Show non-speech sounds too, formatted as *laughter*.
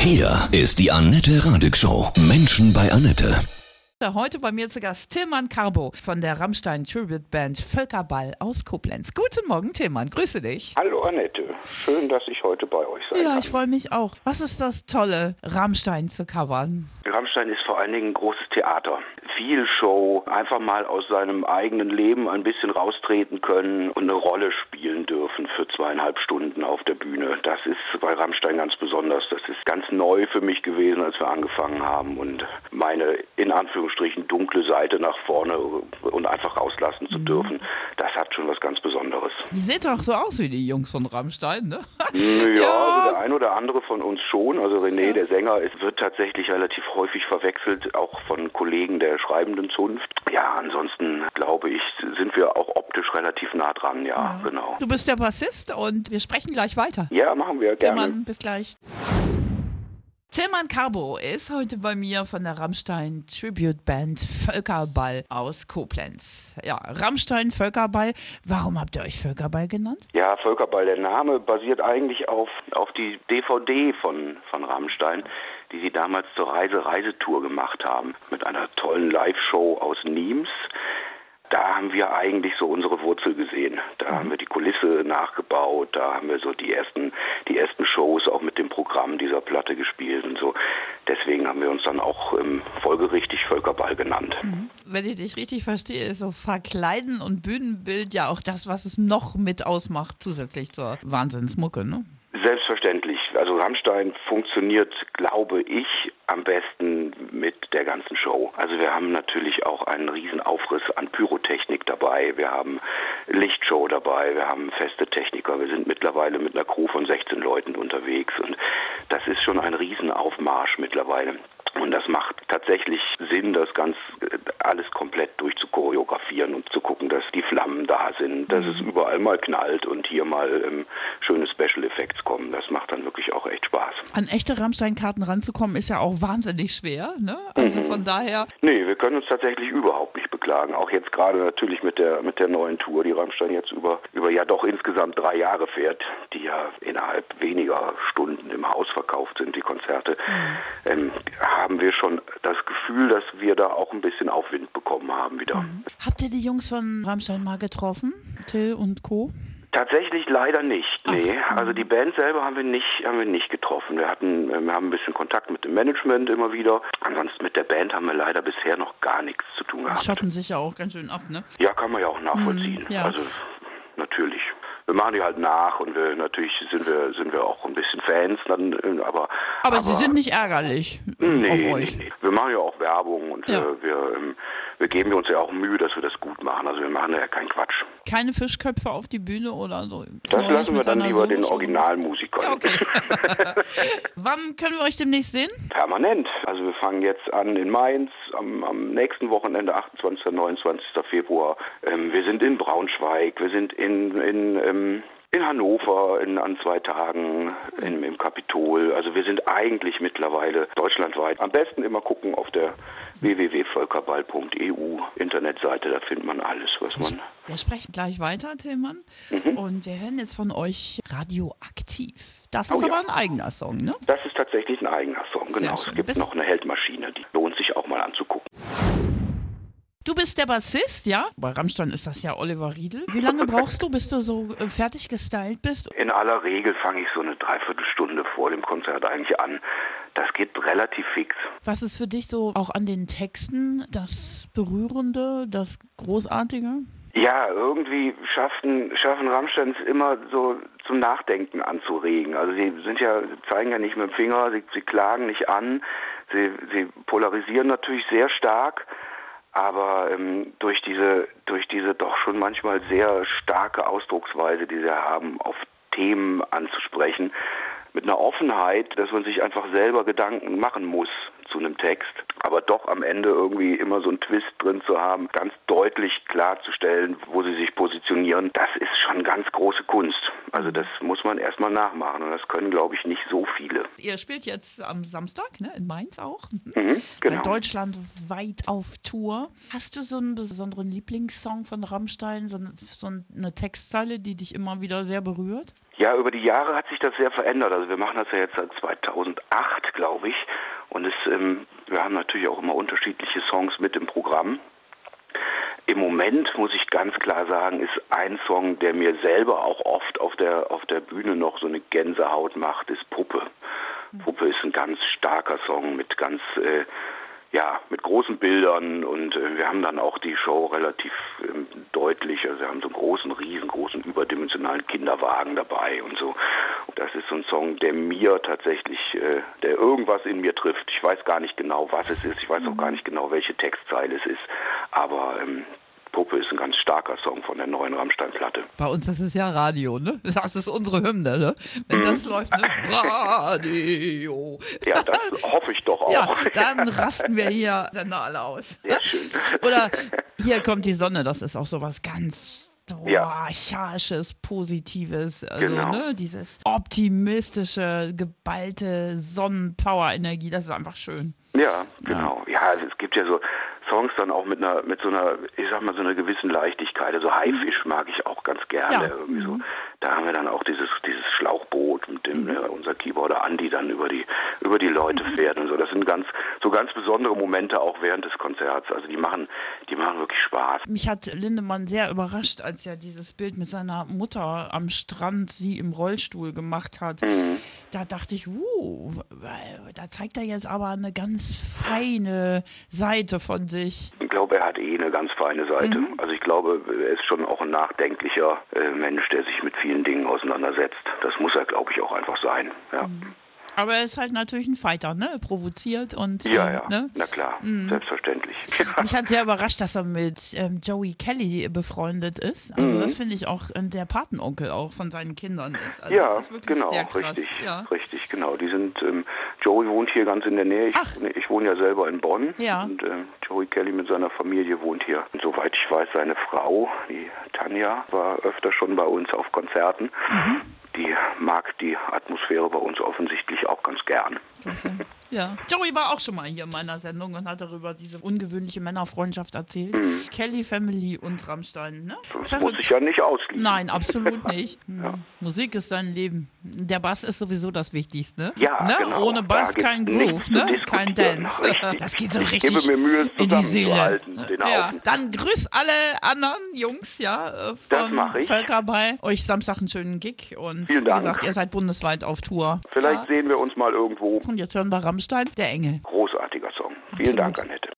Hier ist die Annette Radig Show. Menschen bei Annette. Heute bei mir zu Gast Tillmann Carbo von der Rammstein Tribute Band Völkerball aus Koblenz. Guten Morgen, Tillmann. Grüße dich. Hallo Annette, schön, dass ich heute bei euch sein Ja, kann. ich freue mich auch. Was ist das Tolle, Rammstein zu covern? Rammstein ist vor allen Dingen ein großes Theater. Viel Show, einfach mal aus seinem eigenen Leben ein bisschen raustreten können und eine Rolle spielen dürfen für zweieinhalb Stunden auf der Bühne. Das ist bei Rammstein ganz besonders. Das ist ganz neu für mich gewesen, als wir angefangen haben und meine in Anführungsstrichen dunkle Seite nach vorne und einfach rauslassen zu dürfen, das hat schon was ganz Besonderes. Die seht doch so aus wie die Jungs von Rammstein, ne? Ja, *laughs* Ja. also der ein oder andere von uns schon. Also René, der Sänger, es wird tatsächlich relativ häufig verwechselt, auch von Kollegen der schreibenden Zunft. Ja, ansonsten glaube ich, sind wir auch optisch relativ nah dran, ja, genau. Du bist der Bassist und wir sprechen gleich weiter. Ja, machen wir gerne. Tillmann, bis gleich. Tillmann Carbo ist heute bei mir von der Rammstein Tribute Band Völkerball aus Koblenz. Ja, Rammstein Völkerball. Warum habt ihr euch Völkerball genannt? Ja, Völkerball, der Name basiert eigentlich auf, auf die DVD von, von Rammstein, die sie damals zur Reise-Reisetour gemacht haben, mit einer tollen Live-Show aus Niems. Da haben wir eigentlich so unsere Wurzel gesehen. Da haben wir die Kulisse nachgebaut, da haben wir so die ersten, die ersten Shows auch mit dem Platte gespielt und so. Deswegen haben wir uns dann auch ähm, folgerichtig Völkerball genannt. Wenn ich dich richtig verstehe, ist so Verkleiden und Bühnenbild ja auch das, was es noch mit ausmacht, zusätzlich zur Wahnsinnsmucke, ne? Selbstverständlich. Also Rammstein funktioniert, glaube ich, am besten mit der ganzen Show. Also wir haben natürlich auch einen riesen Aufriss an Pyrotechnik dabei. Wir haben Lichtshow dabei. Wir haben feste Techniker. Wir sind mittlerweile mit einer Crew von 16 Leuten unterwegs und das ist schon ein Riesenaufmarsch mittlerweile. Und das macht tatsächlich Sinn, das ganz äh, alles komplett durchzuchoreografieren und zu gucken, dass die Flammen da sind, dass es überall mal knallt und hier mal ähm, schöne Special Effects kommen. Das macht dann wirklich auch echt Spaß. An echte Rammstein-Karten ranzukommen, ist ja auch wahnsinnig schwer, ne? Also von daher, Nee, wir können uns tatsächlich überhaupt nicht beklagen. Auch jetzt gerade natürlich mit der mit der neuen Tour, die Rammstein jetzt über über ja doch insgesamt drei Jahre fährt, die ja innerhalb weniger Stunden im Haus verkauft sind, die Konzerte, ähm, haben wir schon das Gefühl, dass wir da auch ein bisschen Aufwind bekommen haben wieder. habt ihr die Jungs von Rammstein mal getroffen? Till und Co.? Tatsächlich leider nicht. Nee, also die Band selber haben wir nicht, haben wir nicht getroffen. Wir hatten, äh, wir haben ein bisschen Kontakt mit dem Management immer wieder. Ansonsten mit der Band haben wir leider bisher noch gar nichts zu tun gehabt. Schotten sich ja auch ganz schön ab, ne? Ja, kann man ja auch nachvollziehen. ja. Also natürlich. Wir machen die halt nach und wir natürlich sind wir sind wir auch ein bisschen Fans dann, äh, aber Aber, sie sind nicht ärgerlich äh, nee, auf euch. nee, nee. Wir machen ja auch Werbung und Ja. wir, wir, ähm, wir geben uns ja auch Mühe, dass wir das gut machen. Also wir machen ja keinen Quatsch. Keine Fischköpfe auf die Bühne oder so. Das Neulich lassen wir dann lieber den Soloshow. Originalmusikern. Ja, okay. *laughs* Wann können wir euch demnächst sehen? Permanent. Also wir fangen jetzt an in Mainz am, am nächsten Wochenende, 28. 29. Februar. Ähm, wir sind in Braunschweig, wir sind in, in, ähm, in Hannover in, an zwei Tagen im, im Kapitol. Also wir sind eigentlich mittlerweile deutschlandweit. Am besten immer gucken auf der www.völkerball.eu Internetseite, da findet man alles, was man Wir sprechen gleich weiter, Tillmann. Mhm. Und wir hören jetzt von euch radioaktiv. Das Oh ist ja. aber ein eigener Song, ne? Das ist tatsächlich ein eigener Song, Sehr genau. schön. Es gibt Bis- noch eine Heldmaschine, die lohnt sich auch mal anzugucken. Du bist der Bassist, ja? Bei Rammstein ist das ja Oliver Riedel. Wie lange brauchst du, bis du so äh, fertig gestylt bist? In aller Regel fange ich so eine Dreiviertelstunde vor dem Konzert eigentlich an. Das geht relativ fix. Was ist für dich so auch an den Texten das Berührende, das Großartige? Ja, irgendwie schaffen, schaffen Rammstein es immer so zum Nachdenken anzuregen. Also sie sind ja, zeigen ja nicht mit dem Finger, sie, sie klagen nicht an, sie, sie polarisieren natürlich sehr stark, aber ähm, durch diese, durch diese doch schon manchmal sehr starke Ausdrucksweise, die sie haben, auf Themen anzusprechen, mit einer Offenheit, dass man sich einfach selber Gedanken machen muss zu einem Text, aber doch am Ende irgendwie immer so einen Twist drin zu haben, ganz deutlich klarzustellen, wo sie sich positionieren, das ist schon ganz große Kunst. Also das muss man erstmal nachmachen und das können, glaube ich, nicht so viele. Ihr spielt jetzt am Samstag, ne? In Mainz auch. Mhm, genau. Seid deutschlandweit auf Tour. Hast du so einen besonderen Lieblingssong von Rammstein, so eine Textzeile, die dich immer wieder sehr berührt? Ja, über die Jahre hat sich das sehr verändert. Also wir machen das ja jetzt seit 2008, glaube ich. Und es, ähm, wir haben natürlich auch immer unterschiedliche Songs mit im Programm. Im Moment muss ich ganz klar sagen, ist ein Song, der mir selber auch oft auf der auf der Bühne noch so eine Gänsehaut macht, ist Puppe. Puppe ist ein ganz starker Song mit ganz äh, ja, mit großen Bildern und äh, wir haben dann auch die Show relativ ähm, deutlich, also wir haben so einen großen, riesengroßen, überdimensionalen Kinderwagen dabei und so. Und das ist so ein Song, der mir tatsächlich, äh, der irgendwas in mir trifft. Ich weiß gar nicht genau, was es ist, ich weiß auch gar nicht genau, welche Textzeile es ist, aber ähm, Puppe ist ein ganz starker Song von der neuen Rammstein-Platte. Bei uns das ist ja Radio, ne? Das ist unsere Hymne, ne? Wenn das läuft, ne? *laughs* Radio. Ja, das hoffe ich doch auch. Ja, dann rasten wir hier Sender alle aus. Sehr schön. *laughs* Oder hier kommt die Sonne, das ist auch sowas ganz boah, Ja. archaisches, positives, also Genau. ne, dieses optimistische, geballte Sonnenpower-Energie, das ist einfach schön. Ja, genau. Ja, also es gibt ja so Songs dann auch mit einer, mit so einer, ich sag mal, so einer gewissen Leichtigkeit. Also Haifisch mag ich auch ganz gerne. Ja. Irgendwie so. Da haben wir dann auch dieses, dieses Schlauchboot, mit dem äh, unser Keyboarder Andy dann über die, über die Leute fährt und so. Das sind ganz, so ganz besondere Momente auch während des Konzerts. Also die machen, die machen wirklich Spaß. Mich hat Lindemann sehr überrascht, als er dieses Bild mit seiner Mutter am Strand, sie im Rollstuhl gemacht hat. Mhm. Da dachte ich, uh, da zeigt er jetzt aber eine ganz feine Seite von sich. Ich glaube, er hat eh eine ganz feine Seite. Also ich glaube, er ist schon auch ein nachdenklicher äh, Mensch, der sich mit vielen Dingen auseinandersetzt. Das muss er, glaube ich, auch einfach sein. Ja, Aber er ist halt natürlich ein Fighter, ne? Provoziert und ja, ähm, ja. ne? na klar, selbstverständlich. *laughs* Mich *laughs* hat sehr überrascht, dass er mit ähm, Joey Kelly befreundet ist. Also Mhm. das finde ich auch äh, der Patenonkel auch von seinen Kindern ist. Also Ja, das ist wirklich genau, richtig, Ja. richtig, genau. Die sind, ähm, Joey wohnt hier ganz in der Nähe. Ich, Ach. ich wohne ja selber in Bonn Ja. und ähm, Joey Kelly mit seiner Familie wohnt hier. Und soweit ich weiß, seine Frau, die Tanja, war öfter schon bei uns auf Konzerten. Mhm. Die mag die Atmosphäre bei uns offensichtlich auch ganz gern. Klasse. *laughs* Ja. Joey war auch schon mal hier in meiner Sendung und hat darüber diese ungewöhnliche Männerfreundschaft erzählt. Kelly Family und Rammstein, ne? Mhm. Das muss Verrückt. sich ja nicht ausschließen. Nein, absolut *laughs* nicht. Hm. Musik ist dein Leben. Der Bass ist sowieso das Wichtigste. Ja, ne? genau. Ohne Bass Da kein Groove, ne? Kein. Dance. *laughs* Richtig. Das geht so Ich richtig gebe mir Mühe, in die Seele. ja, dann grüß alle anderen Jungs, ja, äh, von ich. Völkerball. Euch Samstag einen schönen Gig und Vielen wie Dank. gesagt, ihr seid bundesweit auf Tour. Vielleicht Ja. sehen wir uns mal irgendwo. Und jetzt hören wir Rammstein, der Engel. Großartiger Song. Vielen Absolut. Dank, Annette.